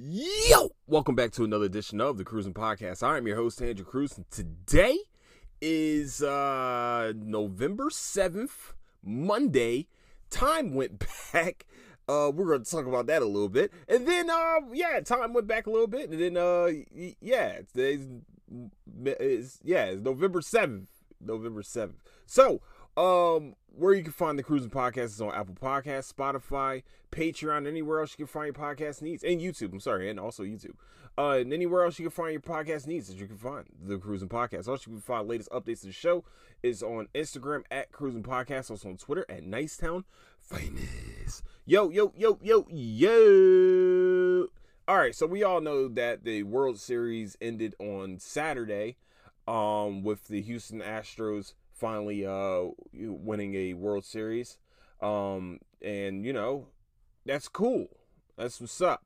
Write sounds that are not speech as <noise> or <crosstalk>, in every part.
Yo! Welcome back to another edition of the Crewsin Podcast. I am your host, Andrew Crews, and today is uh November 7th, Monday. Time went <laughs> back. Uh we're gonna talk about that a little bit. And then uh yeah, time went back a little bit, and then uh yeah, today's is yeah, it's November 7th. November 7th. So um, where you can find the Crewsin Podcast is on Apple Podcasts, Spotify, Patreon, anywhere else you can find your podcast needs, and YouTube. I'm sorry, and also YouTube. Uh, and anywhere else you can find your podcast needs that you can find the Crewsin Podcast. Also, you can find latest updates to the show is on Instagram at Crewsin Podcast, also on Twitter at Nicetown Famous. Yo, yo, yo, yo, yo. All right, so we all know that the World Series ended on Saturday, um, with the Houston Astros finally uh winning a World Series. Um and you know, that's cool. That's what's up.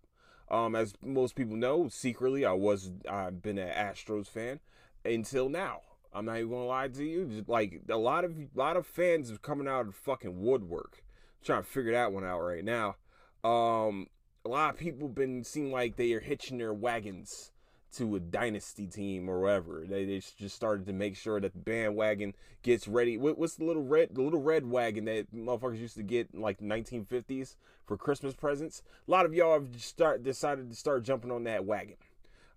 Um as most people know, secretly I was I've been an Astros fan until now. I'm not even gonna lie to you. Like a lot of a lot of fans are coming out of fucking woodwork. I'm trying to figure that one out right now. Um a lot of people been seem like they are hitching their wagons to a dynasty team or whatever. They, they just started to make sure that the bandwagon gets ready. What, what's the little red the little red wagon that motherfuckers used to get in like 1950s for Christmas presents? A lot of y'all have start decided to start jumping on that wagon.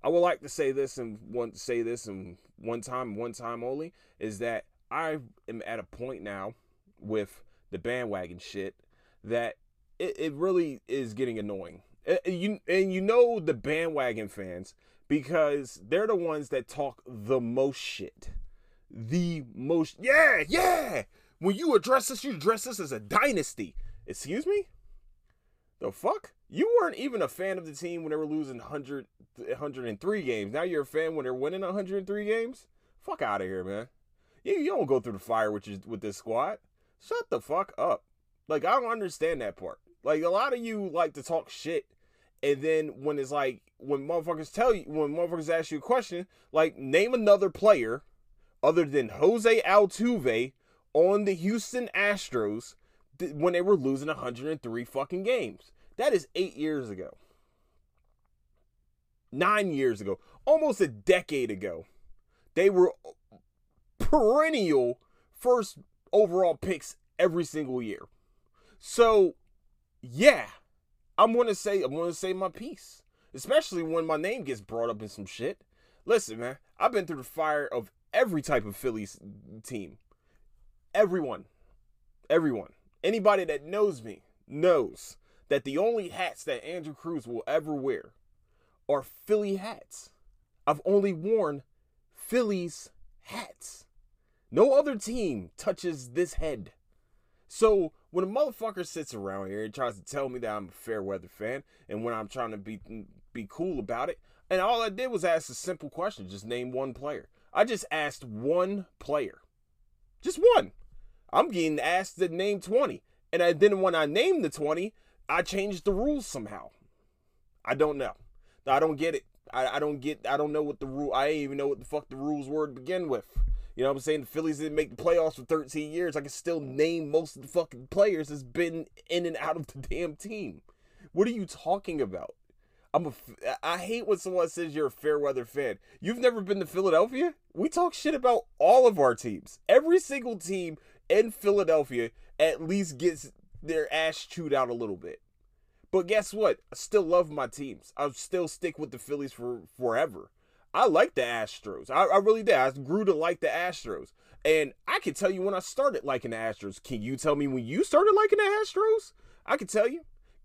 I would like to say this and want to say this and one time, one time only is that I am at a point now with the bandwagon shit that it, it really is getting annoying. You and you know the bandwagon fans because they're the ones that talk the most shit. The most, yeah, yeah. When you address this, you address this as a dynasty. Excuse me? The fuck? You weren't even a fan of the team when they were losing 100, 103 games. Now you're a fan when they're winning 103 games? Fuck out of here, man. You, you don't go through the fire with, your, with this squad. Shut the fuck up. Like, I don't understand that part. Like, a lot of you like to talk shit and then when it's like when motherfuckers tell you when motherfuckers ask you a question, like name another player other than Jose Altuve on the Houston Astros when they were losing 103 fucking games. That is 8 years ago. 9 years ago, almost a decade ago. They were perennial first overall picks every single year. So, yeah, I'm gonna say I'm gonna say my piece, especially when my name gets brought up in some shit. Listen, man, I've been through the fire of every type of Phillies team. Everyone, everyone, anybody that knows me knows that the only hats that Andrew Crews will ever wear are Philly hats. I've only worn Phillies hats. No other team touches this head. So when a motherfucker sits around here and tries to tell me that I'm a fair weather fan, and when I'm trying to be be cool about it, and all I did was ask a simple question: just name one player. I just asked one player, just one. I'm getting asked to name 20, and I, then when I named the 20, I changed the rules somehow. I don't know. I don't get it. I, I don't get. I don't know what the rule. I didn't even know what the fuck the rules were to begin with. You know what I'm saying? The Phillies didn't make the playoffs for 13 years. I can still name most of the fucking players that's been in and out of the damn team. What are you talking about? I'm a. I hate when someone says you're a fair weather fan. You've never been to Philadelphia? We talk shit about all of our teams. Every single team in Philadelphia at least gets their ass chewed out a little bit. But guess what? I still love my teams. I'll still stick with the Phillies for forever. I like the Astros. I, I really did. I grew to like the Astros. And I can tell you when I started liking the Astros. Can you tell me when you started liking the Astros? I can tell you.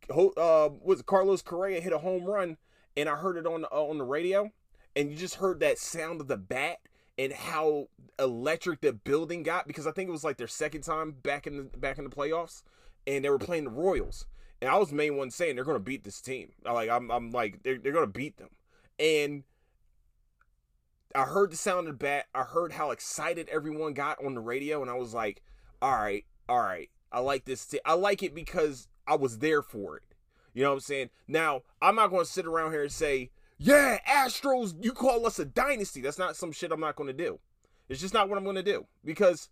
Uh, was Carlos Correa hit a home run, and I heard it on the, uh, on the radio, and you just heard that sound of the bat and how electric the building got because I think it was like their second time back in the back in the playoffs, and they were playing the Royals, and I was the main one saying they're gonna beat this team. Like I'm I'm like they're they're gonna beat them, and I heard the sound of the bat. I heard how excited everyone got on the radio, and I was like, all right, all right. I like this. T- I like it because I was there for it. You know what I'm saying? Now, I'm not going to sit around here and say, yeah, Astros, you call us a dynasty. That's not some shit I'm not going to do. It's just not what I'm going to do because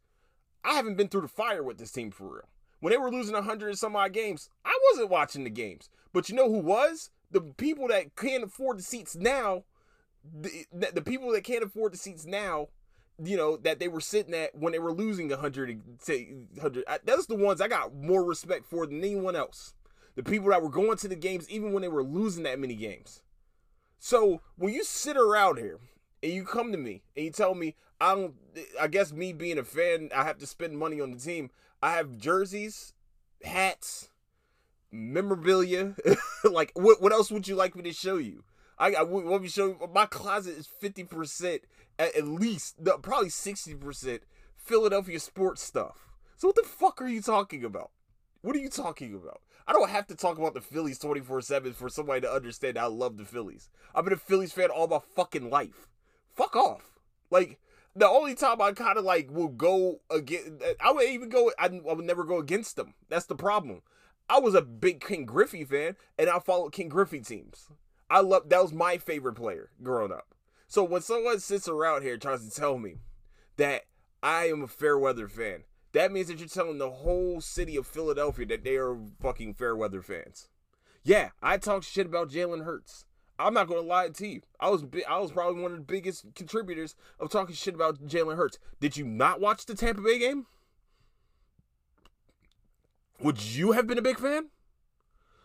I haven't been through the fire with this team for real. When they were losing 100 and some odd games, I wasn't watching the games. But you know who was? The people that can't afford the seats now, Mm-hmm. the, the people that can't afford the seats now, you know, that they were sitting at when they were losing 100, say, 100. That's the ones I got more respect for than anyone else. The people that were going to the games even when they were losing that many games. So when you sit around here and you come to me and you tell me I don't I guess me being a fan, I have to spend money on the team. I have jerseys, hats, memorabilia. <laughs> like what what else would you like me to show you? I, I want me show you my closet is 50% at, at least probably 60% Philadelphia sports stuff. So what the fuck are you talking about? What are you talking about? I don't have to talk about the Phillies 24 7 for somebody to understand I love the Phillies. I've been a Phillies fan all my fucking life. Fuck off. Like, the only time I kind of like will go against, I would even go, I, I would never go against them. That's the problem. I was a big Ken Griffey fan, and I followed Ken Griffey teams. I love that was my favorite player growing up. So when someone sits around here tries to tell me that I am a Fairweather fan, that means that you're telling the whole city of Philadelphia that they are fucking Fairweather fans. Yeah, I talk shit about Jalen Hurts. I'm not to lie to you. I was I was probably one of the biggest contributors of talking shit about Jalen Hurts. Did you not watch the Tampa Bay game? Would you have been a big fan?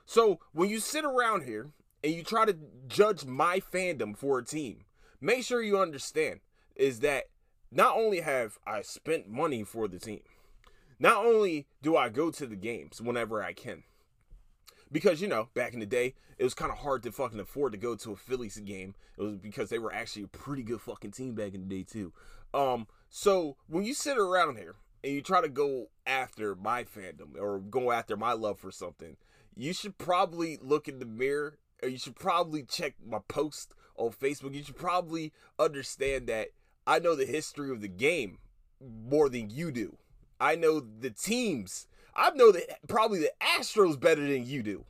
So when you sit around here and you try to judge my fandom for a team, make sure you understand is that not only have I spent money for the team, not only do I go to the games whenever I can, because you know back in the day it was kind of hard to fucking afford to go to a Phillies game. It was because they were actually a pretty good fucking team back in the day too. Um, so when you sit around here and you try to go after my fandom or go after my love for something, you should probably look in the mirror or you should probably check my post on Facebook. You should probably understand that I know the history of the game more than you do. I know the teams. I know that probably the Astros better than you do.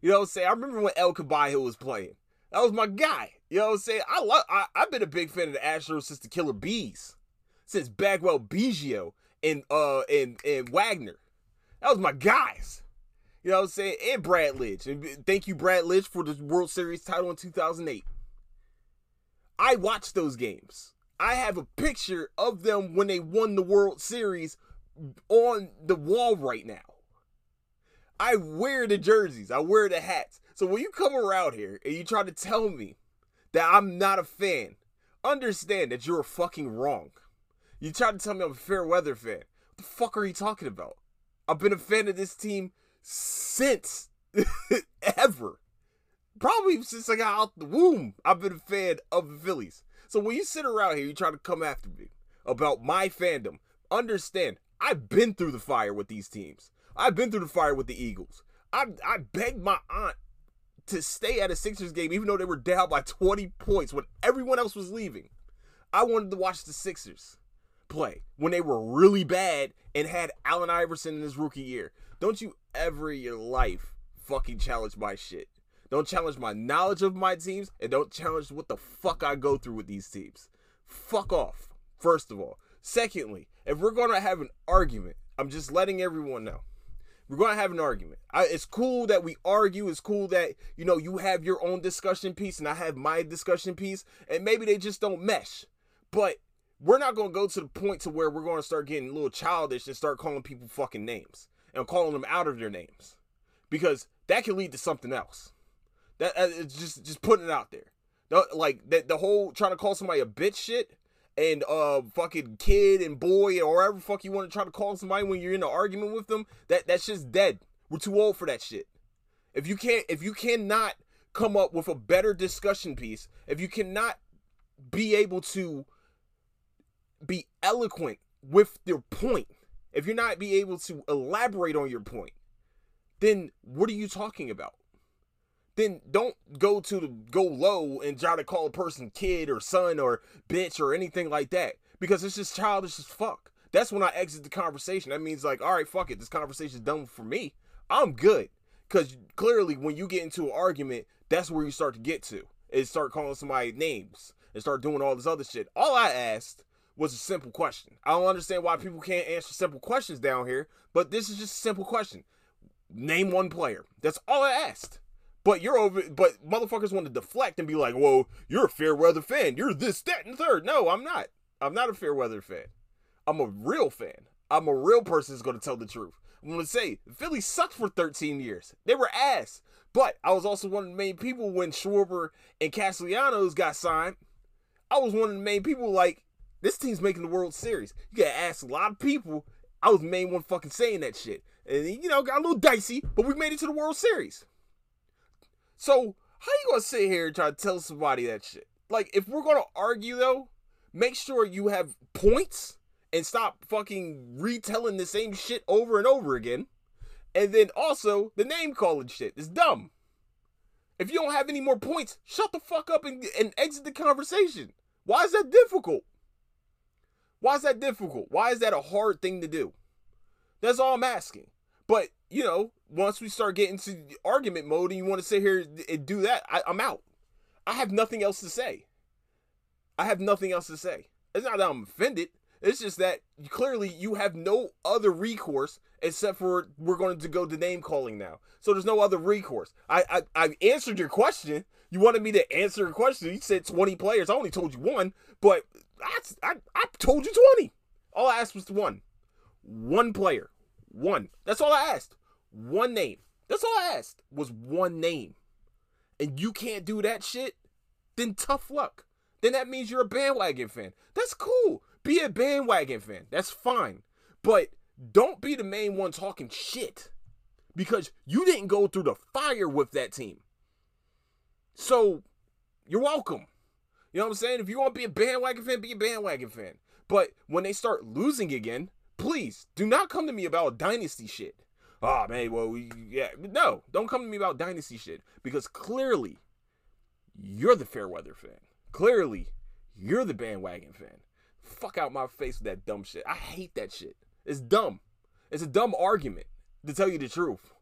You know what I'm saying? I remember when El Caballo was playing. That was my guy. You know what I'm saying? I love I, I've been a big fan of the Astros since the Killer Bees. Since Bagwell Biggio and uh and and Wagner. That was my guys. You know what I'm saying? And Brad Lidge. And thank you, Brad Lidge, for the World Series title in 2008. I watched those games. I have a picture of them when they won the World Series on the wall right now. I wear the jerseys, I wear the hats. So when you come around here and you try to tell me that I'm not a fan, understand that you're fucking wrong. You try to tell me I'm a fair weather fan. What the fuck are you talking about? I've been a fan of this team since <laughs> ever. Probably since I got out the womb, I've been a fan of the Phillies. So when you sit around here, you try to come after me about my fandom, understand I've been through the fire with these teams. I've been through the fire with the Eagles. I I begged my aunt to stay at a Sixers game even though they were down by 20 points when everyone else was leaving. I wanted to watch the Sixers play when they were really bad and had Allen Iverson in his rookie year. Don't you ever in your life fucking challenge my shit. Don't challenge my knowledge of my teams and don't challenge what the fuck I go through with these teams. Fuck off, first of all. Secondly, if we're going to have an argument, I'm just letting everyone know. We're going to have an argument. I, it's cool that we argue. It's cool that, you know, you have your own discussion piece and I have my discussion piece. And maybe they just don't mesh. But we're not going to go to the point to where we're going to start getting a little childish and start calling people fucking names and calling them out of their names. Because that can lead to something else. That uh, it's just just putting it out there. The, like the, the whole trying to call somebody a bitch shit and uh fucking kid and boy or whatever fuck you want to try to call somebody when you're in an argument with them, that that's just dead. We're too old for that shit. If you can't if you cannot come up with a better discussion piece, if you cannot be able to be eloquent with your point, if you're not be able to elaborate on your point, then what are you talking about? then don't go to the go low and try to call a person kid or son or bitch or anything like that because it's just childish as fuck. That's when I exit the conversation. That means like, all right, fuck it, this conversation is done for me. I'm good because clearly when you get into an argument, that's where you start to get to is start calling somebody names and start doing all this other shit. All I asked was a simple question. I don't understand why people can't answer simple questions down here, but this is just a simple question. Name one player. That's all I asked. But you're over. But motherfuckers want to deflect and be like, "Whoa, you're a fair weather fan. You're this, that, and third. No, I'm not. I'm not a fair weather fan. I'm a real fan. I'm a real person who's going to tell the truth. I'm going to say Philly sucked for 13 years. They were ass. But I was also one of the main people when Schwarber and Castellanos got signed. I was one of the main people like this team's making the World Series. You gotta ask a lot of people. I was the main one fucking saying that shit. And you know, got a little dicey, but we made it to the World Series. So how you gonna sit here and try to tell somebody that shit? Like, if we're gonna argue though, make sure you have points and stop fucking retelling the same shit over and over again. And then also the name calling shit is dumb. If you don't have any more points, shut the fuck up and, and exit the conversation. Why is that difficult? Why is that difficult? Why is that a hard thing to do? That's all I'm asking. But, you know, once we start getting to argument mode and you want to sit here and do that, I, I'm out. I have nothing else to say. I have nothing else to say. It's not that I'm offended. It's just that clearly you have no other recourse except for we're going to go to name calling now. So there's no other recourse. I I, I answered your question. You wanted me to answer a question. You said 20 players. I only told you one, but I, I, I told you 20. All I asked was one. One player. One. That's all I asked. One name. That's all I asked was one name. And you can't do that shit, then tough luck. Then that means you're a bandwagon fan. That's cool. Be a bandwagon fan. That's fine. But don't be the main one talking shit because you didn't go through the fire with that team. So you're welcome. You know what I'm saying? If you want to be a bandwagon fan, be a bandwagon fan. But when they start losing again, please do not come to me about dynasty shit. Oh man, well, we, yeah, no, don't come to me about dynasty shit because clearly you're the fair weather fan. Clearly, you're the bandwagon fan. Fuck out my face with that dumb shit. I hate that shit. It's dumb. It's a dumb argument to tell you the truth.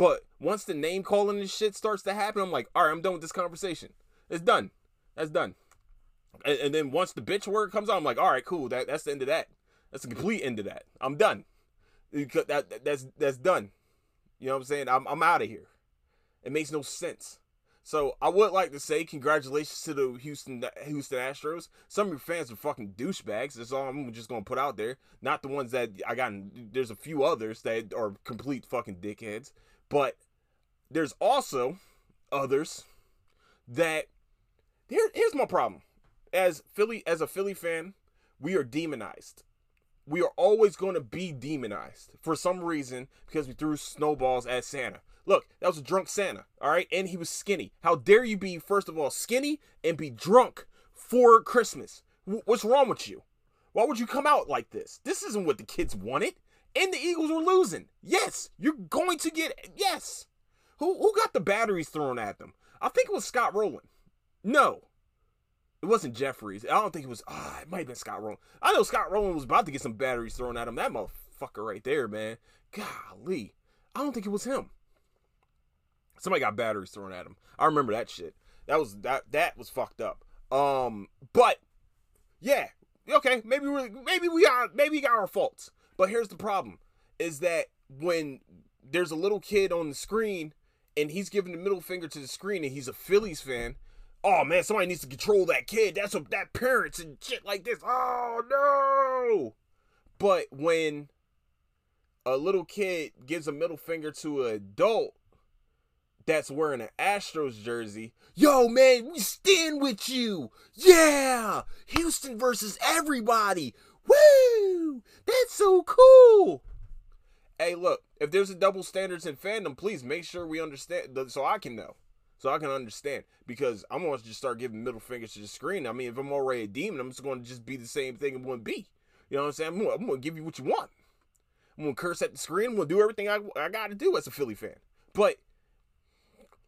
But once the name calling and shit starts to happen, I'm like, all right, I'm done with this conversation. It's done. That's done. And, and then once the bitch word comes out, I'm like, all right, cool. That that's the end of that. That's the complete end of that. I'm done. That, that that's that's done. You know what I'm saying? I'm I'm out of here. It makes no sense. So I would like to say congratulations to the Houston Houston Astros. Some of your fans are fucking douchebags. That's all I'm just gonna put out there. Not the ones that I got. There's a few others that are complete fucking dickheads. But there's also others that here, here's my problem. As Philly, as a Philly fan, we are demonized. We are always going to be demonized for some reason because we threw snowballs at Santa. Look, that was a drunk Santa, all right? And he was skinny. How dare you be, first of all, skinny and be drunk for Christmas? W- what's wrong with you? Why would you come out like this? This isn't what the kids wanted. And the Eagles were losing. Yes, you're going to get, yes. Who, who got the batteries thrown at them? I think it was Scott Rolen. No. It wasn't Jeffries. I don't think it was. Ah, oh, it might have been Scott Rolen. I know Scott Rolen was about to get some batteries thrown at him. That motherfucker right there, man. Golly. I don't think it was him. Somebody got batteries thrown at him. I remember that shit. That was that that was fucked up. Um, but yeah, okay, maybe we maybe we got maybe we got our faults. But here's the problem: is that when there's a little kid on the screen and he's giving the middle finger to the screen and he's a Phillies fan, oh man, somebody needs to control that kid. That's what that parents and shit like this. Oh no! But when a little kid gives a middle finger to an adult that's wearing an Astros jersey, yo man, we stand with you. Yeah, Houston versus everybody. Woo! That's so cool. Hey, look, if there's a double standards in fandom, please make sure we understand so I can know so I can understand because I'm going to just start giving middle fingers to the screen. I mean, if I'm already a demon, I'm just going to just be the same thing it wouldn't be. You know what I'm saying? I'm going, I'm going to give you what you want. I'm going to curse at the screen. I'm going to do everything I, I got to do as a Philly fan. But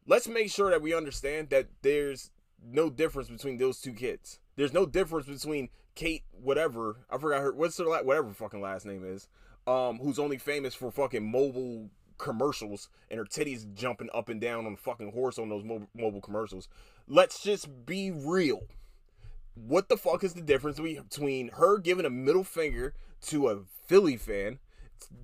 let's make sure that we understand that there's no difference between those two kids. There's no difference between Kate, whatever. I forgot her. What's her whatever fucking last name is. Um, who's only famous for fucking mobile commercials and her titties jumping up and down on the fucking horse on those mobile, mobile commercials. Let's just be real. What the fuck is the difference between her giving a middle finger to a Philly fan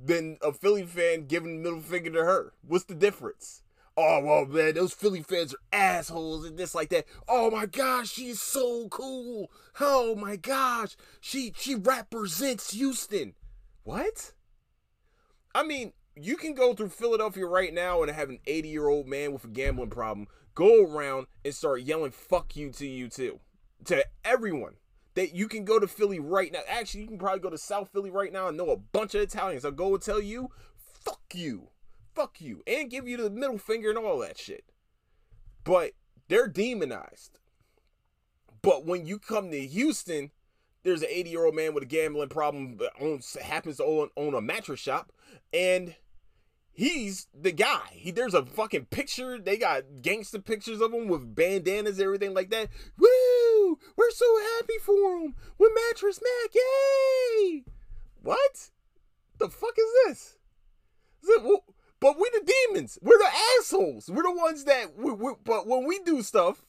than a Philly fan giving middle finger to her? What's the difference? Oh well man, those Philly fans are assholes and this like that. Oh my gosh, she's so cool. Oh my gosh, she she represents Houston. What? I mean, you can go through Philadelphia right now and have an 80 year old man with a gambling problem go around and start yelling "fuck you" to you too, to everyone. That you can go to Philly right now. Actually, you can probably go to South Philly right now and know a bunch of Italians. I'll go and tell you, "fuck you." Fuck you and give you the middle finger and all that shit. But they're demonized. But when you come to Houston, there's an 80 year old man with a gambling problem that owns, happens to own, own a mattress shop, and he's the guy. He there's a fucking picture. They got gangster pictures of him with bandanas, everything like that. Woo! We're so happy for him with Mattress Mac. Yay! What? The fuck is this? Is it, but we're the demons. We're the assholes. We're the ones that. We, we, but when we do stuff,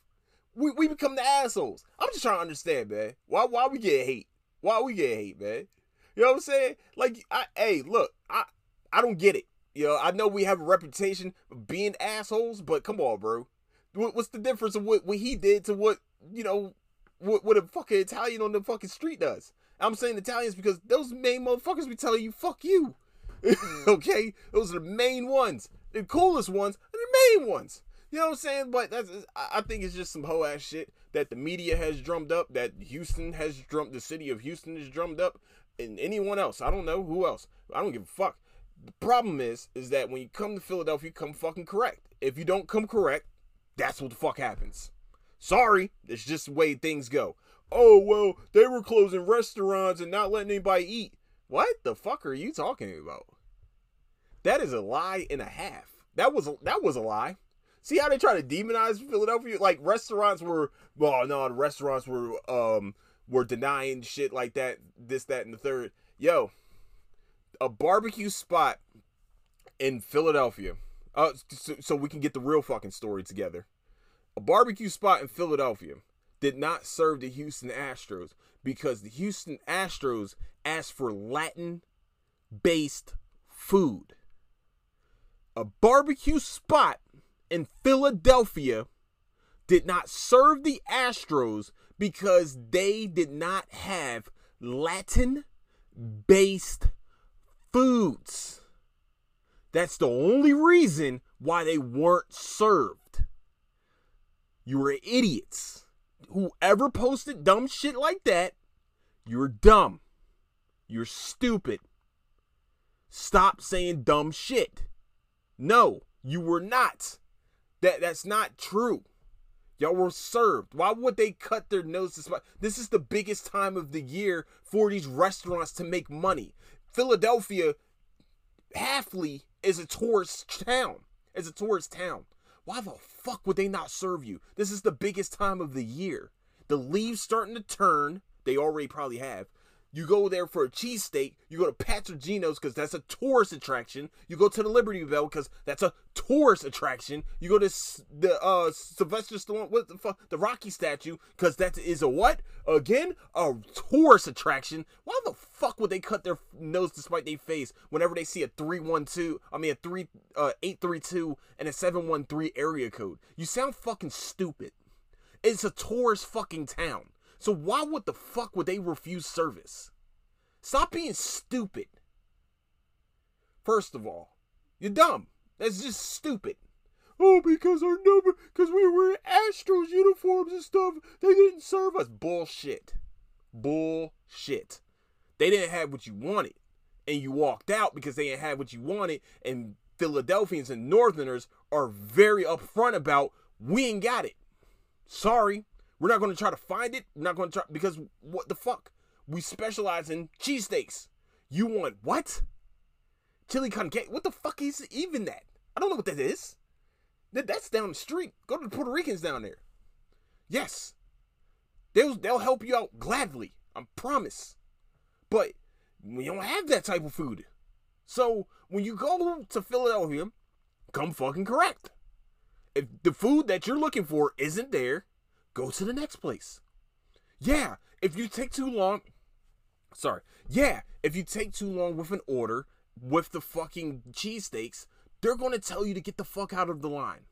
we, we become the assholes. I'm just trying to understand, man. Why why we get hate? Why we get hate, man? You know what I'm saying? Like, I, hey, look, I I don't get it. You know, I know we have a reputation of being assholes, but come on, bro. What's the difference of what, what he did to what you know what, what a fucking Italian on the fucking street does? I'm saying Italians because those main motherfuckers be telling you fuck you. <laughs> okay, those are the main ones. The coolest ones are the main ones. You know what I'm saying? But that's I think it's just some hoe ass shit that the media has drummed up, that Houston has drummed, the city of Houston has drummed up, and anyone else. I don't know who else. I don't give a fuck. The problem is, is that when you come to Philadelphia, you come fucking correct. If you don't come correct, that's what the fuck happens. Sorry, it's just the way things go. Oh well, they were closing restaurants and not letting anybody eat. What the fuck are you talking about? That is a lie and a half. That was a, that was a lie. See how they try to demonize Philadelphia? Like restaurants were, well, no, the restaurants were um were denying shit like that, this, that, and the third. Yo, a barbecue spot in Philadelphia. Uh, so, so we can get the real fucking story together. A barbecue spot in Philadelphia did not serve the Houston Astros because the Houston Astros asked for Latin based food. A barbecue spot in Philadelphia did not serve the Astros because they did not have Latin based foods. That's the only reason why they weren't served. You were idiots. Whoever posted dumb shit like that, you're dumb. You're stupid. Stop saying dumb shit. No, you were not. That that's not true. Y'all were served. Why would they cut their noses? This is the biggest time of the year for these restaurants to make money. Philadelphia, Halfley is a tourist town. It's a tourist town. Why the fuck would they not serve you? This is the biggest time of the year. The leaves starting to turn. They already probably have. You go there for a cheesesteak. You go to Patrigino's because that's a tourist attraction. You go to the Liberty Bell because that's a tourist attraction. You go to the uh, Sylvester Stallone, what the fuck, the Rocky statue because that is a what? Again, a tourist attraction. Why the fuck would they cut their nose despite their face whenever they see a three one two? I mean a three uh eight three two and a seven one three area code. You sound fucking stupid. It's a tourist fucking town. So why would the fuck would they refuse service? Stop being stupid. First of all, you're dumb. That's just stupid. Oh, because our number, because we were Astros uniforms and stuff, they didn't serve us. Bullshit. Bullshit. They didn't have what you wanted. And you walked out because they didn't have what you wanted. And Philadelphians and Northerners are very upfront about, we ain't got it. Sorry. We're not going to try to find it. We're not going to try because what the fuck? We specialize in cheesesteaks. You want what? Chili con carne. What the fuck is even that? I don't know what that is. That that's down the street. Go to the Puerto Ricans down there. Yes. They'll they'll help you out gladly. I promise. But we don't have that type of food. So when you go to Philadelphia, come fucking correct. If the food that you're looking for isn't there, go to the next place. Yeah, if you take too long, sorry. Yeah, if you take too long with an order with the fucking cheesesteaks, they're going to tell you to get the fuck out of the line.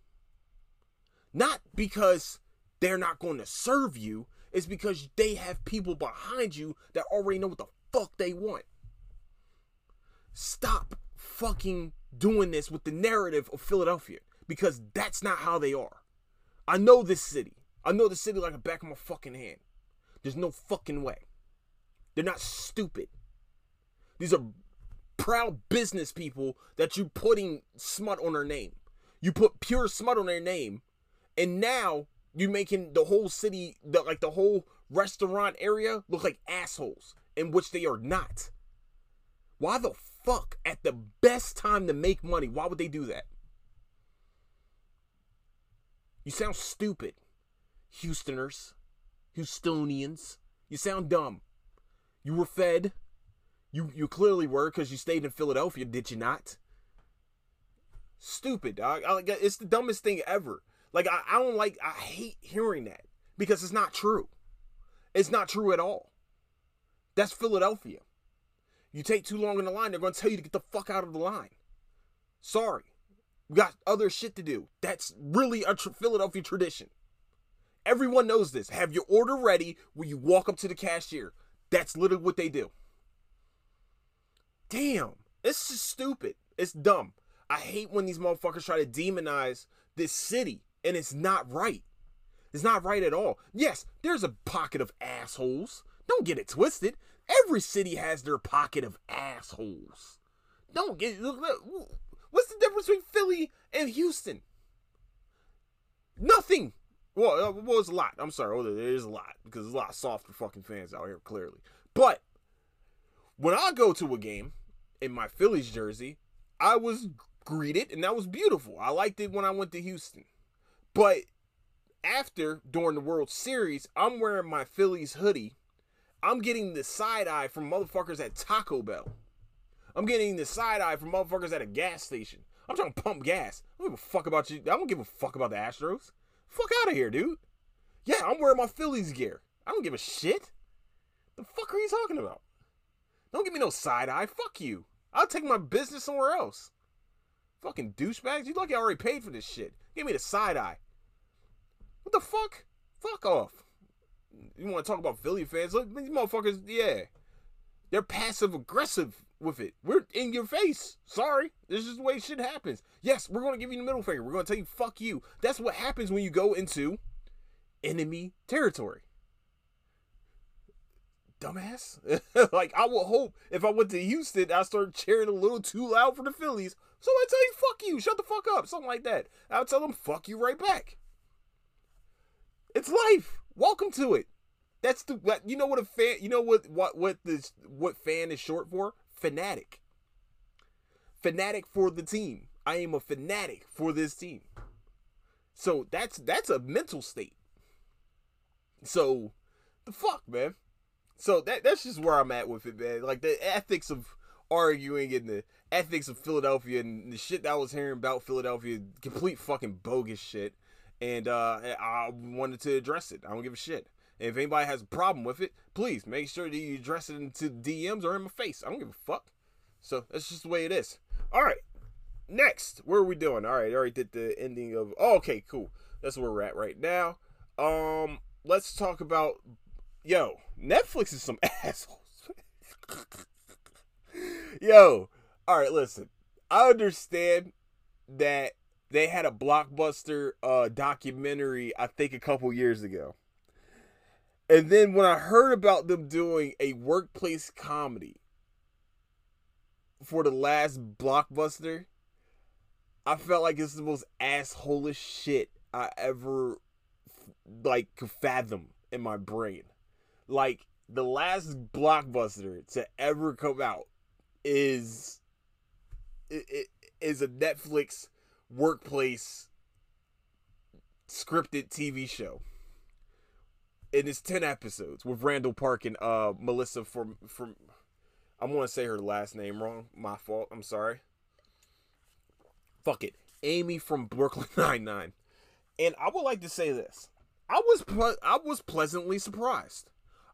Not because they're not going to serve you, it's because they have people behind you that already know what the fuck they want. Stop fucking doing this with the narrative of Philadelphia because that's not how they are. I know this city. I know the city like a back of my fucking hand. There's no fucking way. They're not stupid. These are proud business people that you putting smut on their name. You put pure smut on their name, and now you're making the whole city, the, like the whole restaurant area, look like assholes, in which they are not. Why the fuck, at the best time to make money, why would they do that? You sound stupid, Houstoners, Houstonians. You sound dumb. You were fed. You you clearly were because you stayed in Philadelphia, did you not? Stupid, dog. It's the dumbest thing ever. Like I, I don't like. I hate hearing that because it's not true. It's not true at all. That's Philadelphia. You take too long in the line, they're going to tell you to get the fuck out of the line. Sorry. We got other shit to do. That's really a tr- Philadelphia tradition. Everyone knows this. Have your order ready when you walk up to the cashier. That's literally what they do. Damn. It's just stupid. It's dumb. I hate when these motherfuckers try to demonize this city, and it's not right. It's not right at all. Yes, there's a pocket of assholes. Don't get it twisted. Every city has their pocket of assholes. Don't get what's the difference between Philly and Houston? Well, uh, well, it's a lot. I'm sorry. Well, there is a lot because there's a lot of softer fucking fans out here, clearly. But when I go to a game in my Phillies jersey, I was greeted and that was beautiful. I liked it when I went to Houston. But after during the World Series, I'm wearing my Phillies hoodie. I'm getting the side eye from motherfuckers at Taco Bell. I'm getting the side eye from motherfuckers at a gas station. I'm trying to pump gas. I don't give a fuck about you. I don't give a fuck about the Astros. Fuck out of here, dude. Yeah, I'm wearing my Phillies gear. I don't give a shit. The fuck are you talking about? Don't give me no side eye. Fuck you. I'll take my business somewhere else. Fucking douchebags. You lucky I already paid for this shit. Give me the side eye. What the fuck? Fuck off. You want to talk about Philly fans? Look, these motherfuckers, yeah. They're passive aggressive with it. We're in your face. Sorry. This is the way shit happens. Yes, we're going to give you the middle finger. We're going to tell you, fuck you. That's what happens when you go into enemy territory. Dumbass. <laughs> like, I would hope if I went to Houston, I started cheering a little too loud for the Phillies. So I tell you, fuck you. Shut the fuck up. Something like that. I'll tell them, fuck you right back. It's life. Welcome to it. That's the you know what a fan you know what what what this what fan is short for? Fanatic. Fanatic for the team. I am a fanatic for this team. So that's that's a mental state. So the fuck, man. So that that's just where I'm at with it, man. Like the ethics of arguing and the ethics of Philadelphia and the shit that I was hearing about Philadelphia, complete fucking bogus shit. And uh, I wanted to address it. I don't give a shit. And if anybody has a problem with it, please make sure that you address it into DMs or in my face. I don't give a fuck. So that's just the way it is. All right. Next, where are we doing? All right, I already did the ending of. Oh, okay, cool. That's where we're at right now. Um, let's talk about. Yo, Netflix is some <laughs> assholes. <laughs> Yo, all right, listen. I understand that they had a blockbuster uh documentary I think a couple years ago. And then when I heard about them doing a workplace comedy for the last blockbuster, I felt like it's the most assholish shit I ever like could fathom in my brain. Like the last blockbuster to ever come out is is a Netflix workplace scripted TV show. And it's 10 episodes with Randall Park and uh Melissa from from I'm gonna say her last name wrong. My fault. I'm sorry. Fuck it. Amy from Brooklyn Nine Nine. And I would like to say this. I was ple- I was pleasantly surprised.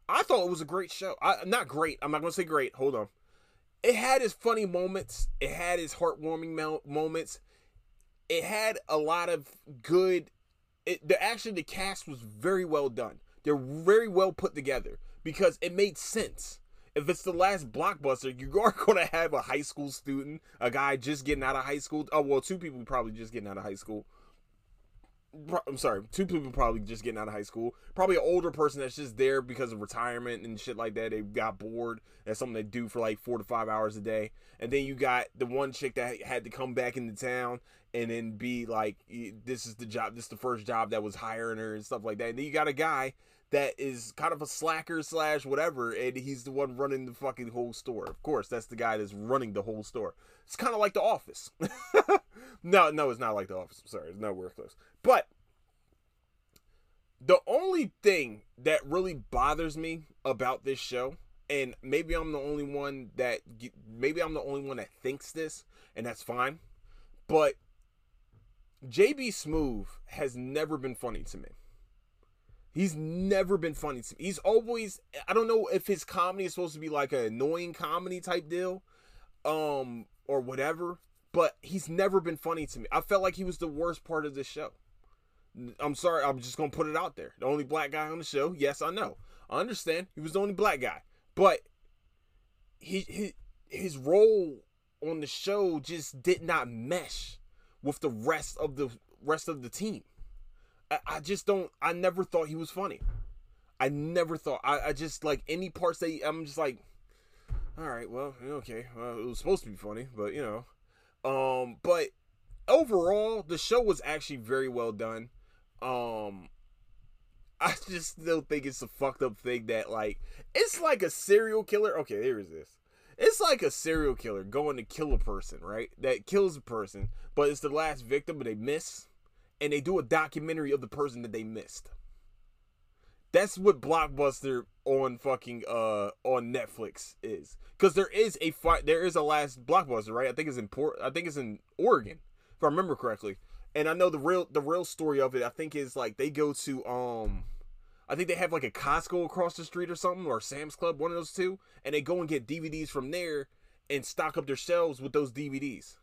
I thought it was a great show. I not great. I'm not gonna say great. Hold on. it had its funny moments. It had its heartwarming mo- moments. It had a lot of good. It the actually the cast was very well done. They're very well put together because it made sense. If it's the last blockbuster, you <laughs> are going to have a high school student, a guy just getting out of high school. Oh well, two people probably just getting out of high school. I'm sorry, two people probably just getting out of high school. Probably an older person that's just there because of retirement and shit like that. They got bored. That's something they do for like four to five hours a day. And then you got the one chick that had to come back into town and then be like, this is the job, this is the first job that was hiring her and stuff like that. And then you got a guy that is kind of a slacker slash whatever, and he's the one running the fucking whole store. Of course, that's the guy that's running the whole store. It's kind of like The Office. <laughs> no, no, it's not like The Office. I'm sorry, it's nowhere close. But the only thing that really bothers me about this show, and maybe I'm the only one that maybe I'm the only one that thinks this, and that's fine. But JB Smoove has never been funny to me. He's never been funny to me. He's always I don't know if his comedy is supposed to be like an annoying comedy type deal, um, or whatever, but he's never been funny to me. I felt like he was the worst part of this show. I'm sorry, I'm just gonna put it out there. The only black guy on the show. Yes, I know. I understand. He was the only black guy, but he his, his role on the show just did not mesh with the rest of the rest of the team. I, just don't. I never thought he was funny. I never thought. I, I just like any parts that he, I'm just like, all right, well, okay, well, it was supposed to be funny, but you know, um, but overall, the show was actually very well done. Um, I <laughs> just still think it's a fucked up thing that like it's like a serial killer. Okay, here is this. It's like a serial killer going to kill a person, right? That kills a person, but it's the last victim, but they miss and they do a documentary of the person that they missed. That's what Blockbuster on fucking uh on Netflix is. Cuz there is a fight there is a last Blockbuster, right? I think it's in Port I think it's in Oregon if I remember correctly. And I know the real the real story of it I think is like they go to um I think they have like a Costco across the street or something or Sam's Club, one of those two, and they go and get DVDs from there and stock up their shelves with those DVDs.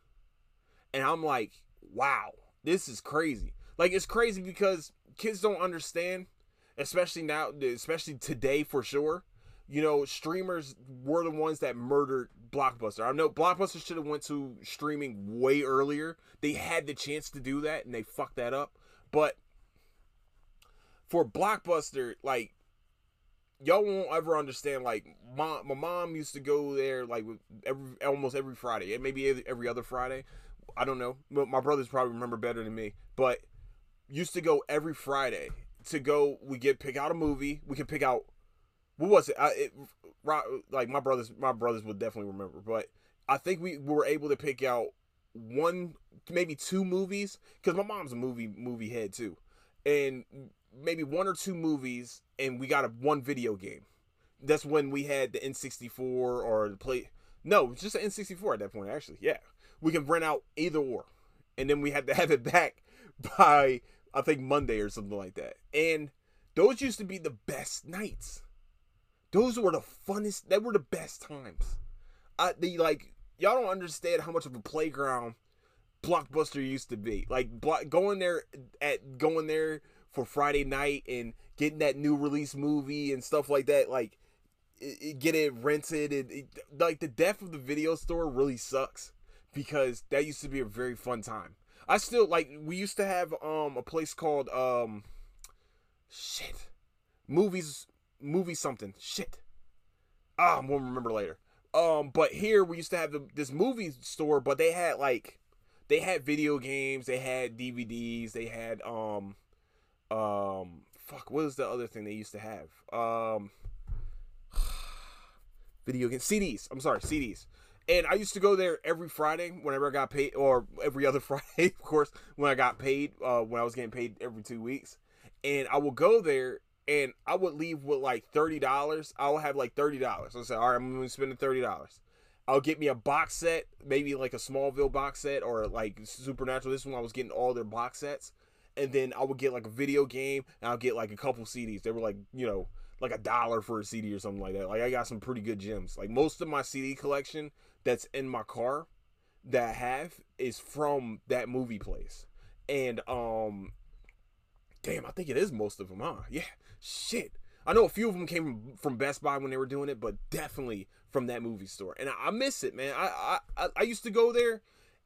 And I'm like, wow this is crazy. Like it's crazy because kids don't understand, especially now, especially today for sure. You know, streamers were the ones that murdered Blockbuster. I know Blockbuster should have went to streaming way earlier. They had the chance to do that and they fucked that up. But for Blockbuster, like y'all won't ever understand. Like my my mom used to go there like every almost every Friday, maybe every other Friday. I don't know. My brothers probably remember better than me, but used to go every Friday to go. We get pick out a movie. We could pick out what was it? I, it like my brothers, my brothers would definitely remember, but I think we were able to pick out one, maybe two movies because my mom's a movie movie head too, and maybe one or two movies, and we got a one video game. That's when we had the N64 or the play. No, just an N64 at that point. Actually, yeah we can rent out either or, and then we had to <laughs> have it back by I think Monday or something like that. And those used to be the best nights. Those were the funnest. They were the best times. I the like y'all don't understand how much of a playground Blockbuster used to be. Like block, going there at going there for Friday night and getting that new release movie and stuff like that. Like it, it, get it rented and it, like the death of the video store really sucks because that used to be a very fun time. I still like we used to have um a place called um shit. Movies movie something. Shit. Ah gonna remember later. Um but here we used to have the, this movie store but they had like they had video games they had DVDs they had um um fuck what is the other thing they used to have? Um <sighs> video games CDs I'm sorry CDs and I used to go there every Friday whenever I got paid, or every other <laughs> Friday, of course, when I got paid, uh, when I was getting paid every two weeks. And I would go there and I would leave with like $30. I would have like $30. I say, all right, I'm going to spend $30. I'll get me a box set, maybe like a Smallville box set or like Supernatural. This one I was getting all their box sets. and then I would get like a video game, and I'll get like a couple CDs. They were like, you know, like a dollar for a CD or something like that. Like I got some pretty good gems. Like most of my CD collection that's in my car that I have is from that movie place. And um damn, I think it is most of them, huh? Yeah. Shit. I know a few of them came from, Best Buy when they were doing it, but definitely from that movie store. And I, miss it, man. I, I I used to go there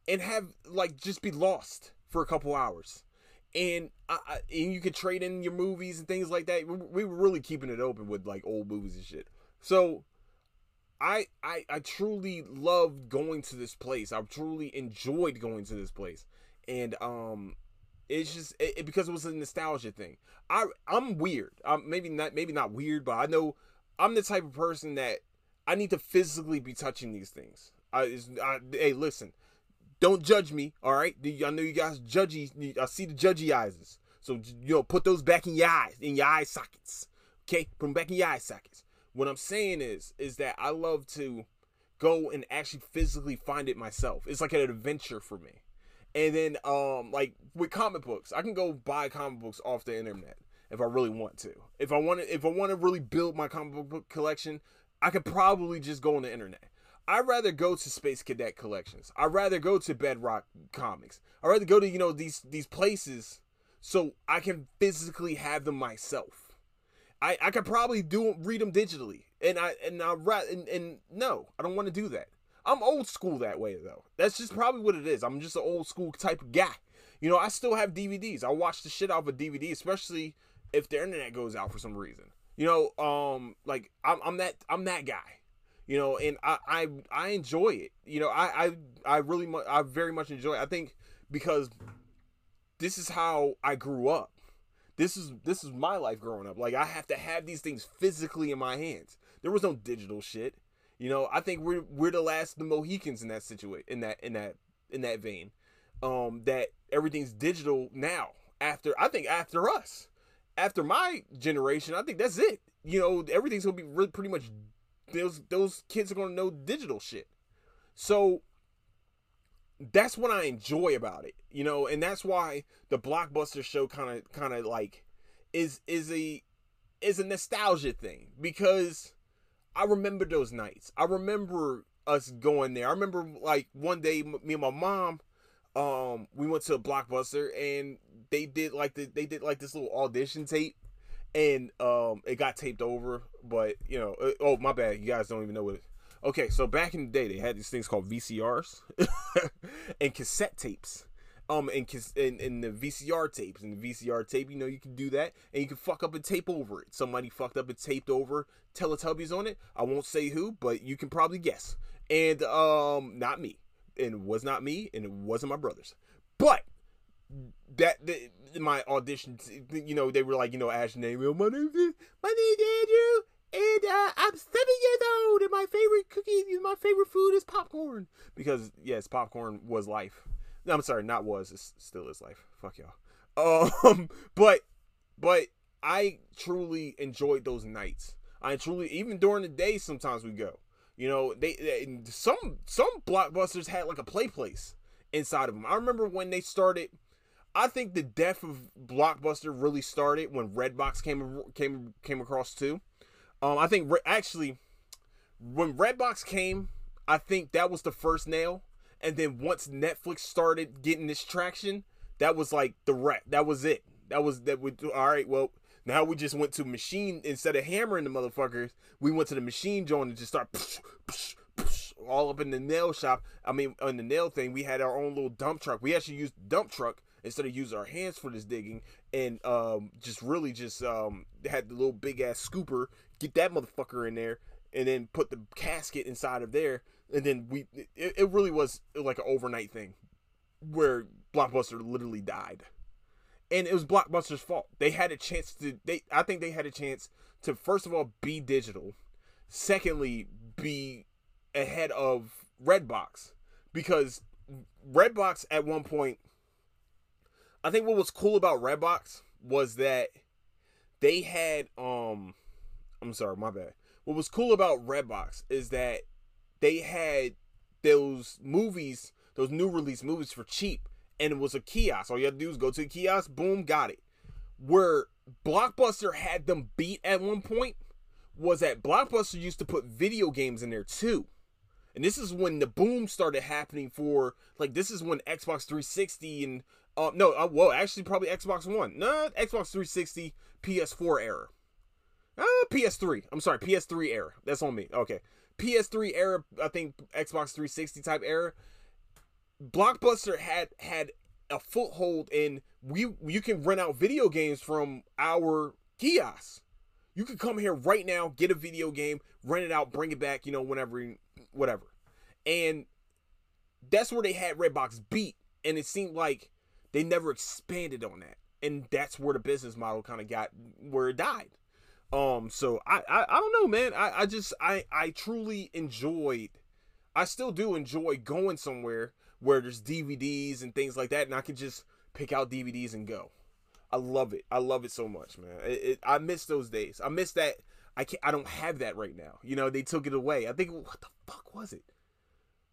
and have like just be lost for a couple hours. And I, and you could trade in your movies and things like that. We were really keeping it open with like old movies and shit. So I, I I truly loved going to this place. I truly enjoyed going to this place, and um, it's just it, it, because it was a nostalgia thing. I I'm weird. I'm maybe not maybe not weird, but I know I'm the type of person that I need to physically be touching these things. I, I hey listen, don't judge me. All right, I know you guys judgy. I see the judgy eyes. So you know, put those back in your eyes, in your eye sockets. Okay, put them back in your eye sockets. What I'm saying is, is that I love to go and actually physically find it myself. It's like an adventure for me. And then, um, like with comic books, I can go buy comic books off the internet if I really want to. If I want to, if I want to really build my comic book collection, I could probably just go on the internet. I'd rather go to Space Cadet collections. I'd rather go to Bedrock Comics. I'd rather go to you know these these places so I can physically have them myself. I, I could probably do read them digitally, and I and I and, and no, I don't want to do that. I'm old school that way though. That's just probably what it is. I'm just an old school type of guy. You know, I still have DVDs. I watch the shit out of a DVD, especially if the internet goes out for some reason. You know, um, like I'm, I'm that I'm that guy. You know, and I I, I enjoy it. You know, I I I really much I very much enjoy. It. I think because this is how I grew up this is this is my life growing up. Like I have to have these things physically in my hands. There was no digital shit. You know, I think we're we're the last the Mohicans in that situation in that in that in that vein. Um, that everything's digital now. After I think after us, after my generation, I think that's it. You know, everything's gonna be really pretty much those those kids are gonna know digital shit. So that's what I enjoy about it, you know, and that's why the blockbuster show kind of kind of like is is a is a nostalgia thing because I remember those nights. I remember us going there. I remember like one day me and my mom um we went to a blockbuster and they did like the they did like this little audition tape and um it got taped over but you know uh, oh my bad you guys don't even know what it Okay, so back in the day, they had these things called VCRs <laughs> and cassette tapes. Um, and, in and the VCR tapes and the VCR tape, you know, you can do that, and you can fuck up and tape over it. Somebody fucked up and taped over Teletubbies on it. I won't say who, but you can probably guess. And um, not me, and it was not me, and it wasn't my brothers. But that, my audition, you know, they were like, you know, Ash name, my name, my name Andrew and uh, I'm seven years old, and my favorite cookie, my favorite food is popcorn. Because yes, popcorn was life. No, I'm sorry, not was. It still is life. Fuck y'all. Um, <laughs> but but I truly enjoyed those nights. I truly, even during the day, sometimes we go. You know, they, they some some blockbusters had like a play place inside of them. I remember when they started. I think the death of Blockbuster really started when Redbox came came came across too. Um, I think re- actually, when Redbox came, I think that was the first nail. And then once Netflix started getting this traction, that was like the wreck. That was it. That was that. We all right. Well, now we just went to machine instead of hammering the motherfuckers. We went to the machine joint and just start psh, psh, psh, all up in the nail shop. I mean, on the nail thing, we had our own little dump truck. We actually used dump truck instead of using our hands for this digging, and um, just really just um, had the little big ass scooper get that motherfucker in there, and then put the casket inside of there, and then we it, it really was like an overnight thing where Blockbuster literally died. And it was Blockbuster's fault. They had a chance to they I think they had a chance to first of all be digital. Secondly, be ahead of Redbox because Redbox at one point I think what was cool about Redbox was that they had um I'm sorry, my bad. What was cool about Redbox is that they had those movies, those new release movies for cheap and it was a kiosk. All you had to do was go to the kiosk, boom, got it. Where Blockbuster had them beat at one point was that Blockbuster used to put video games in there too. And this is when the boom started happening for like this is when Xbox 360 and uh, no, uh, well, actually probably Xbox One, no, Xbox 360, PS4 era, uh, PS3. I'm sorry, PS3 era. That's on me. Okay, PS3 era. I think Xbox 360 type era. Blockbuster had had a foothold in we you can rent out video games from our kiosks. You can come here right now, get a video game, rent it out, bring it back, you know, whenever whatever. And that's where they had Redbox beat and it seemed like they never expanded on that. And that's where the business model kind of got where it died. Um so I, I I don't know, man. I I just I I truly enjoyed I still do enjoy going somewhere where there's DVDs and things like that, and I can just pick out DVDs and go. I love it. I love it so much, man. It, it, I miss those days. I miss that. I can't. I don't have that right now. You know, they took it away. I think what the fuck was it?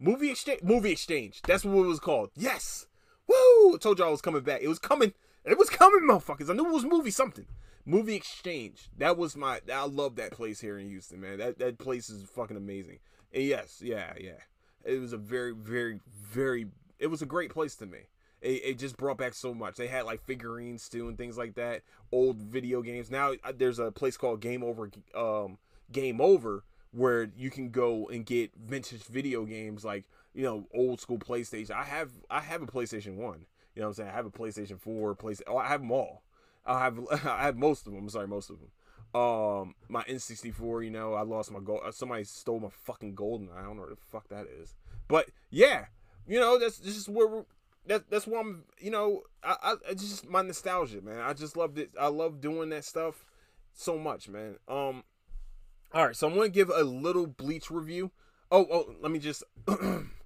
Movie exchange. Movie exchange. That's what it was called. Yes. Woo! I told y'all I was coming back. It was coming. It was coming, motherfuckers. I knew it was movie something. Movie exchange. That was my. I love that place here in Houston, man. That that place is fucking amazing. And yes, yeah, yeah. It was a very, very, very. It was a great place to me. It, it just brought back so much. They had like figurines too and things like that. Old video games. Now uh, there's a place called Game Over. Um, Game Over where you can go and get vintage video games like you know old school PlayStation. I have I have a PlayStation One. You know what I'm saying? I have a PlayStation Four. Place. Oh, I have them all. I have <laughs> I have most of them. I'm sorry, most of them. Um, my N64, you know, I lost my gold. Uh, somebody stole my fucking golden. I don't know what the fuck that is. But yeah, you know, that's just where. That, that's why I'm, you know, I, I just my nostalgia, man. I just loved it. I love doing that stuff so much, man. Um, all right, so I'm gonna give a little Bleach review. Oh, oh, let me just <clears throat>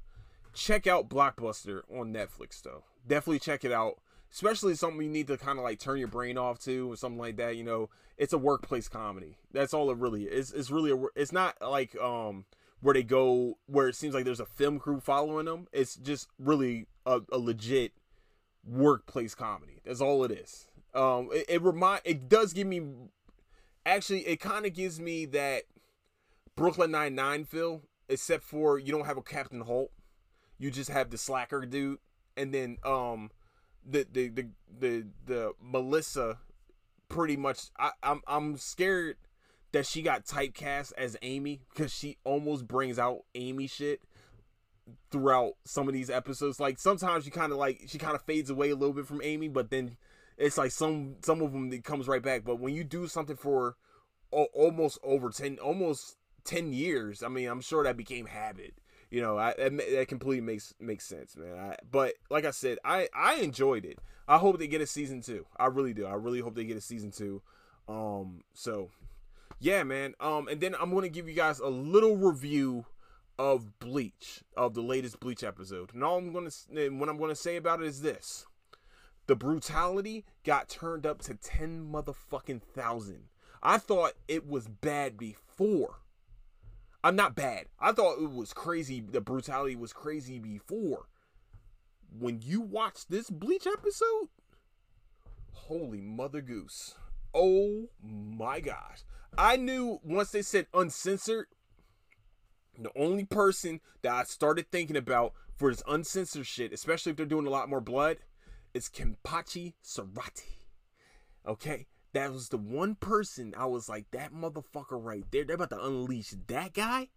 check out Blockbuster on Netflix, though. Definitely check it out especially something you need to kind of like turn your brain off to or something like that you know? It's a workplace comedy. That's all it really is. It's really a it's not like um where they go where it seems like there's a film crew following them it's just really a, a legit workplace comedy. That's all it is. Um it, it remind it does give me actually it kind of gives me that brooklyn 99 feel except for you don't have a captain holt you just have the slacker dude and then um the the the the, the Melissa pretty much I, I'm I'm scared that she got typecast as Amy because she almost brings out Amy shit throughout some of these episodes. Like sometimes she kind of like she kind of fades away a little bit from Amy, but then it's like some some of them it comes right back. But when you do something for almost over ten, almost ten years, I mean, I'm sure that became habit you know, I that, completely makes makes sense, man. I, but like I said, I I enjoyed it. I hope they get a season two. I really do. I really hope they get a season two. Um, so yeah, man. Um, and then I'm gonna give you guys a little review of Bleach, of the latest Bleach episode. And all I'm gonna what I'm gonna say about it is this: the brutality got turned up to ten motherfucking thousand. I thought it was bad before. I'm not bad. I thought it was crazy. The brutality was crazy before. When you watch this Bleach episode, holy mother goose. Oh my gosh. I knew once they said uncensored, the only person that I started thinking about for this uncensored shit, especially if they're doing a lot more blood, is Kenpachi Zaraki. Okay? That was the one person I was like, that motherfucker right there. They're about to unleash that guy.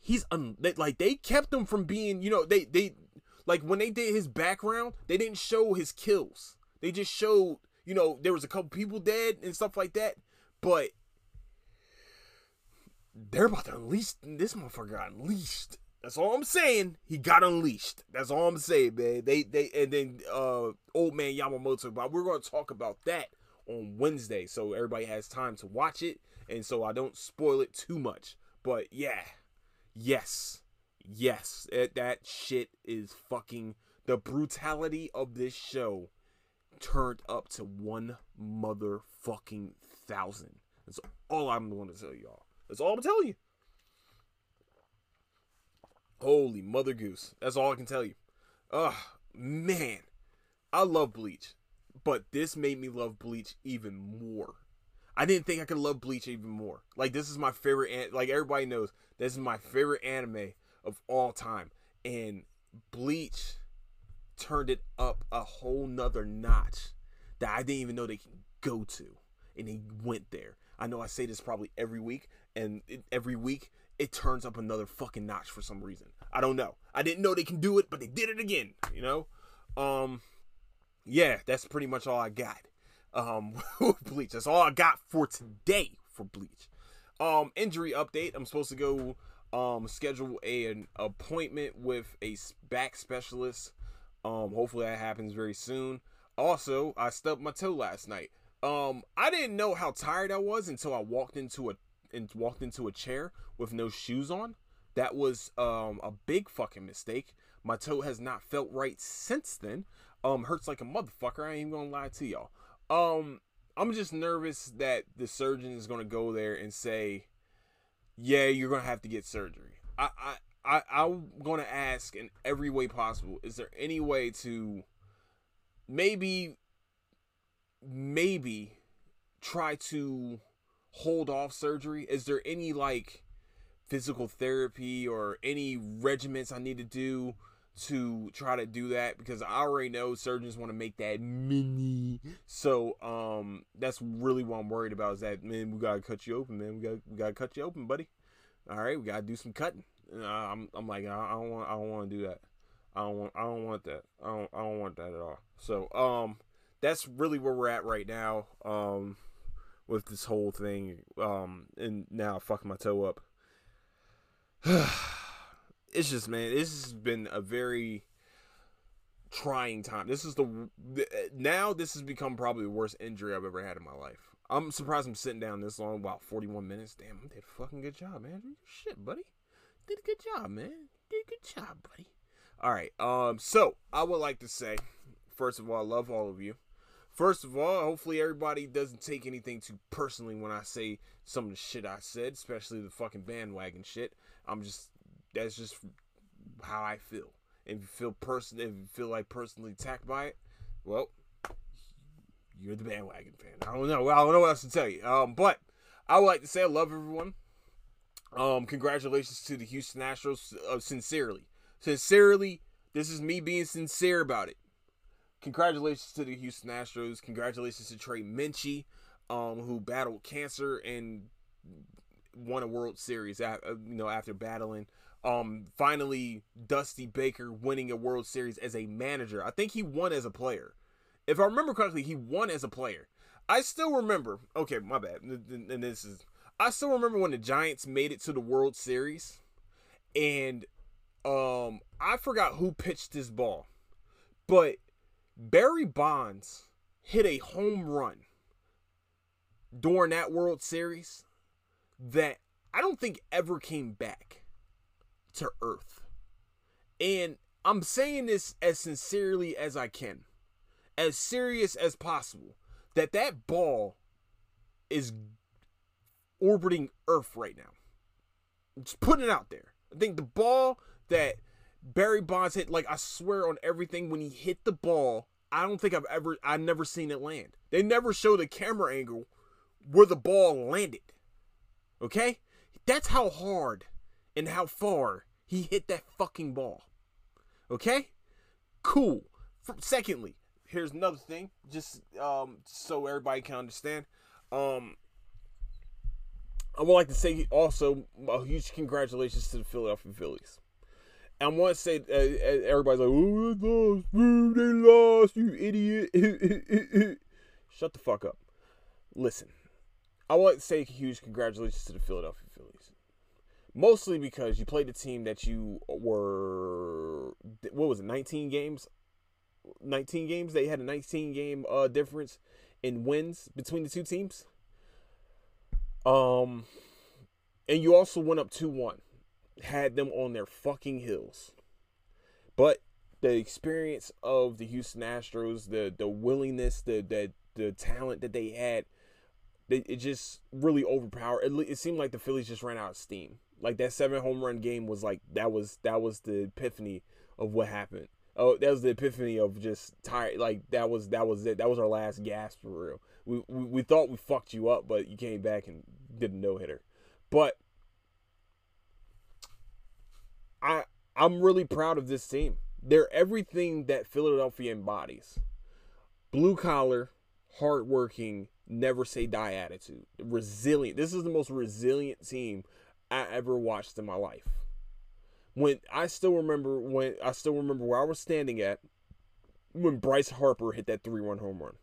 He's un- they, like they kept him from being, you know, they they like when they did his background, they didn't show his kills. They just showed, you know, there was a couple people dead and stuff like that. But they're about to unleash this motherfucker got unleashed. That's all I'm saying. He got unleashed. That's all I'm saying, man. They they and then uh old man Yamamoto, but we're gonna talk about that on Wednesday, so everybody has time to watch it, and so I don't spoil it too much. But yeah, yes, yes, it, that shit is fucking the brutality of this show turned up to one motherfucking thousand. That's all I'm going to tell y'all. That's all I'm telling you. Holy mother goose. That's all I can tell you. Ugh, man. I love Bleach, but this made me love Bleach even more. I didn't think I could love Bleach even more. Like this is my favorite. An- like everybody knows, this is my favorite anime of all time, and Bleach turned it up a whole nother notch that I didn't even know they can go to, and they went there. I know I say this probably every week, and it, every week it turns up another fucking notch for some reason. I don't know. I didn't know they can do it, but they did it again. You know, um, yeah, that's pretty much all I got. Um, <laughs> Bleach. That's all I got for today for Bleach. Um, injury update. I'm supposed to go um schedule a, an appointment with a back specialist. Um, hopefully that happens very soon. Also, I stubbed my toe last night. Um, I didn't know how tired I was until I walked into a and walked into a chair with no shoes on. That was um a big fucking mistake. My toe has not felt right since then. Um, hurts like a motherfucker. I ain't gonna lie to y'all. Um, I'm just nervous that the surgeon is gonna go there and say, "Yeah, you're gonna have to get surgery." I, I, I, I'm gonna ask in every way possible. Is there any way to maybe, maybe try to hold off surgery? Is there any like physical therapy or any regiments I need to do to try to do that because I already know surgeons want to make that mini. So um that's really what I'm worried about is that man we gotta cut you open man we got we gotta cut you open buddy. All right we gotta do some cutting. Uh, I'm I'm like I, don't want I don't want to do that. I don't want I don't want that. I don't I don't want that at all. So um that's really where we're at right now um with this whole thing um and now I fucking my toe up. <sighs> <sighs> it's just man, this has been a very trying time. This is the now this has become probably the worst injury I've ever had in my life. I'm surprised I'm sitting down this long, about 41 minutes. Damn, I did a fucking good job, man. Shit, buddy. Did a good job, man. Did a good job, buddy. All right. Um, so I would like to say, first of all, I love all of you. First of all, hopefully everybody doesn't take anything too personally when I say some of the shit I said, especially the fucking bandwagon shit. I'm just that's just how I feel. If you feel person, if you feel like personally attacked by it, well, you're the bandwagon fan. I don't know. I don't know what else to tell you. Um, but I would like to say I love everyone. Um, congratulations to the Houston Astros. Uh, sincerely, sincerely, this is me being sincere about it. Congratulations to the Houston Astros. Congratulations to Trey Mancini, um, who battled cancer and won a World Series. You know, after battling um finally Dusty Baker winning a World Series as a manager. I think he won as a player. If I remember correctly, he won as a player. I still remember. Okay, my bad. And this is I still remember when the Giants made it to the World Series and um I forgot who pitched this ball. But Barry Bonds hit a home run during that World Series that I don't think ever came back to earth. And I'm saying this as sincerely as I can, as serious as possible, that that ball is orbiting Earth right now. I'm Just putting it out there. I think the ball that Barry Bonds hit, like I swear on everything, when he hit the ball, I don't think I've ever, I've never seen it land. They never show the camera angle where the ball landed. Okay? That's how hard and how far he hit that fucking ball. Okay? Cool. secondly, here's another thing, just um, so everybody can understand. Um, I would like to say also a huge congratulations to the Philadelphia Phillies. I want to say, uh, uh everybody's like, "Oh, they lost, they lost, you idiot!" <laughs> Shut the fuck up. Listen, I want to say huge congratulations to the Philadelphia Phillies mostly because you played a team that you were what was it 19 games? 19 games? They had a 19 game uh difference in wins between the two teams? Um and you also went up 2-1 had them on their fucking heels. But the experience of the Houston Astros the the willingness the the the talent that they had it just really overpowered it, it seemed like the Phillies just ran out of steam like that seven home run game was like that was that was the epiphany of what happened. Oh, that was the epiphany of just tired. Like that was that was it. That was our last gasp for real. We we, we thought we fucked you up, but you came back and did a no hitter. But I I'm really proud of this team. They're everything that Philadelphia embodies. Blue collar, hardworking, never say die attitude. Resilient. This is the most resilient team I ever watched in my life. When I still remember when I still remember where I was standing at when Bryce Harper hit that 3-1 home run.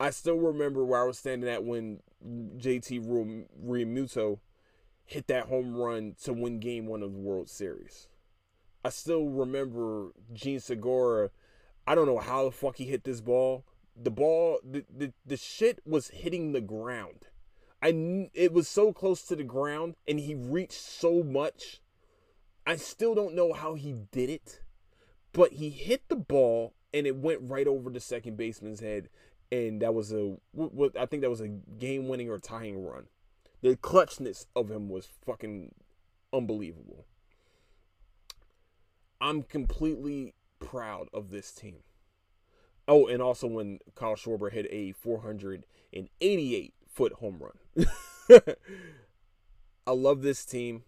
I still remember where I was standing at when JT Realmuto hit that home run to win game one of the World Series. I still remember Jean Segura. I don't know how the fuck he hit this ball. The ball, the, the, the shit was hitting the ground. I it was so close to the ground and he reached so much. I still don't know how he did it, but he hit the ball and it went right over the second baseman's head and that was a what I think that was a game winning or tying run. The clutchness of him was fucking unbelievable. I'm completely proud of this team. Oh, and also when Kyle Schwarber hit a 488 foot home run. <laughs> I love this team.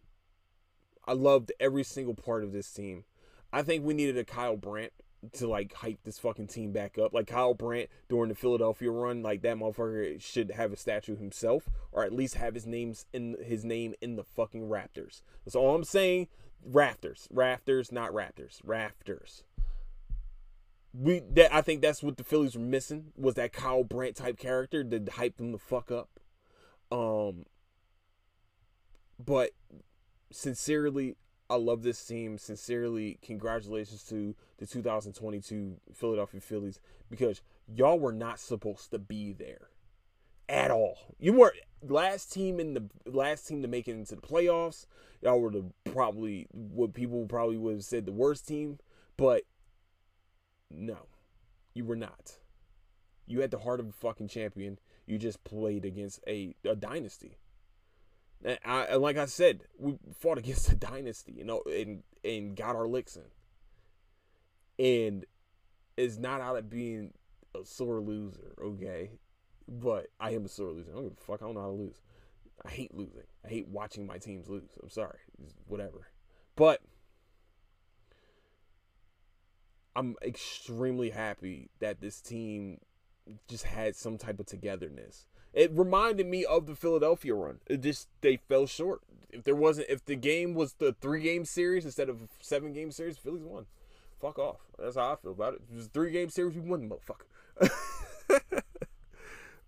I loved every single part of this team. I think we needed a Kyle Brandt to like hype this fucking team back up. Like Kyle Brandt during the Philadelphia run, like that motherfucker should have a statue himself, or at least have his names in his name in the fucking Raptors. That's all I'm saying. Rafters, rafters, not Raptors, rafters. We that I think that's what the Phillies were missing was that Kyle Brandt type character to hype them the fuck up. Um, but sincerely, I love this team. Sincerely, congratulations to the 2022 Philadelphia Phillies because y'all were not supposed to be there at all. You weren't last team in the last team to make it into the playoffs. Y'all were the probably what people probably would have said the worst team, but no, you were not. You had the heart of a fucking champion. You just played against a, a dynasty. And, I, and like I said, we fought against <laughs> a dynasty, you know, and and got our licks in. And it's not out of being a sore loser, okay? But I am a sore loser. I don't give a fuck. I don't know how to lose. I hate losing. I hate watching my teams lose. I'm sorry. Whatever. But I'm extremely happy that this team just had some type of togetherness. It reminded me of the Philadelphia run. It just they fell short. If there wasn't if the game was the three game series instead of seven game series, Phillies won. Fuck off. That's how I feel about it. It was three game series, we won, motherfucker. <laughs>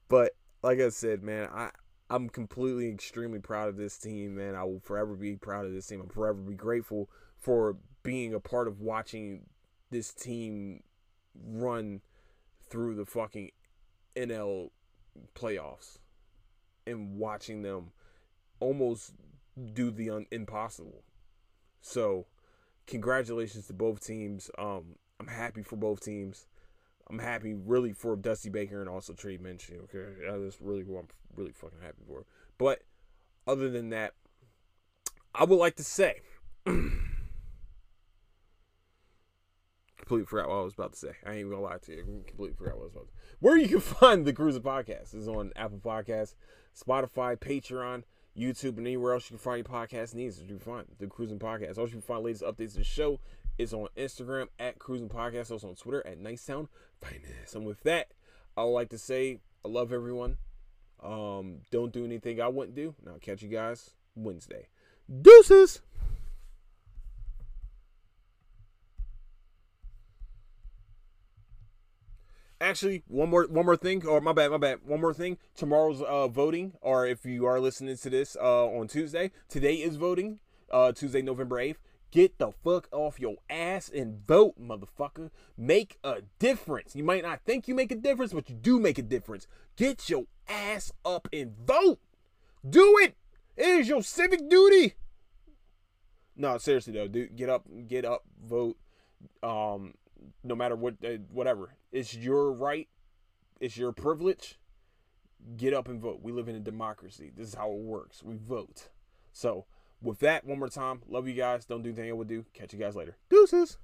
but like I said, man, I I'm completely extremely proud of this team, man. I will forever be proud of this team. I'm forever be grateful for being a part of watching this team run through the fucking NL playoffs and watching them almost do the un- impossible. So, congratulations to both teams. Um, I'm happy for both teams. I'm happy really for Dusty Baker and also Trey Mancini. Okay, that's really who I'm really fucking happy for. But other than that, I would like to say. <clears throat> completely forgot what I was about to say. I ain't gonna lie to you. I completely forgot what I was about to say. Where you can <laughs> find the Crewsin Podcast is on Apple Podcasts, Spotify, Patreon, YouTube, and anywhere else you can find your podcast needs. You can find the Crewsin Podcast. Also, you can find latest updates of the show is on Instagram at Crewsin Podcast. Also on Twitter at Nicetown Finest. And with that, I like to say I love everyone. Um, don't do anything I wouldn't do. And I'll catch you guys Wednesday. Deuces. Actually, one more one more thing, or my bad, my bad. One more thing. Tomorrow's uh, voting, or if you are listening to this uh, on Tuesday, today is voting. Uh, Tuesday, November eighth. Get the fuck off your ass and vote, motherfucker. Make a difference. You might not think you make a difference, but you do make a difference. Get your ass up and vote. Do it. It is your civic duty. No, seriously though, dude, get up, get up, vote. Um, no matter what, uh, whatever. It's your right. It's your privilege. Get up and vote. We live in a democracy. This is how it works. We vote. So, with that, one more time, love you guys. Don't do anything I would do. Catch you guys later. Deuces.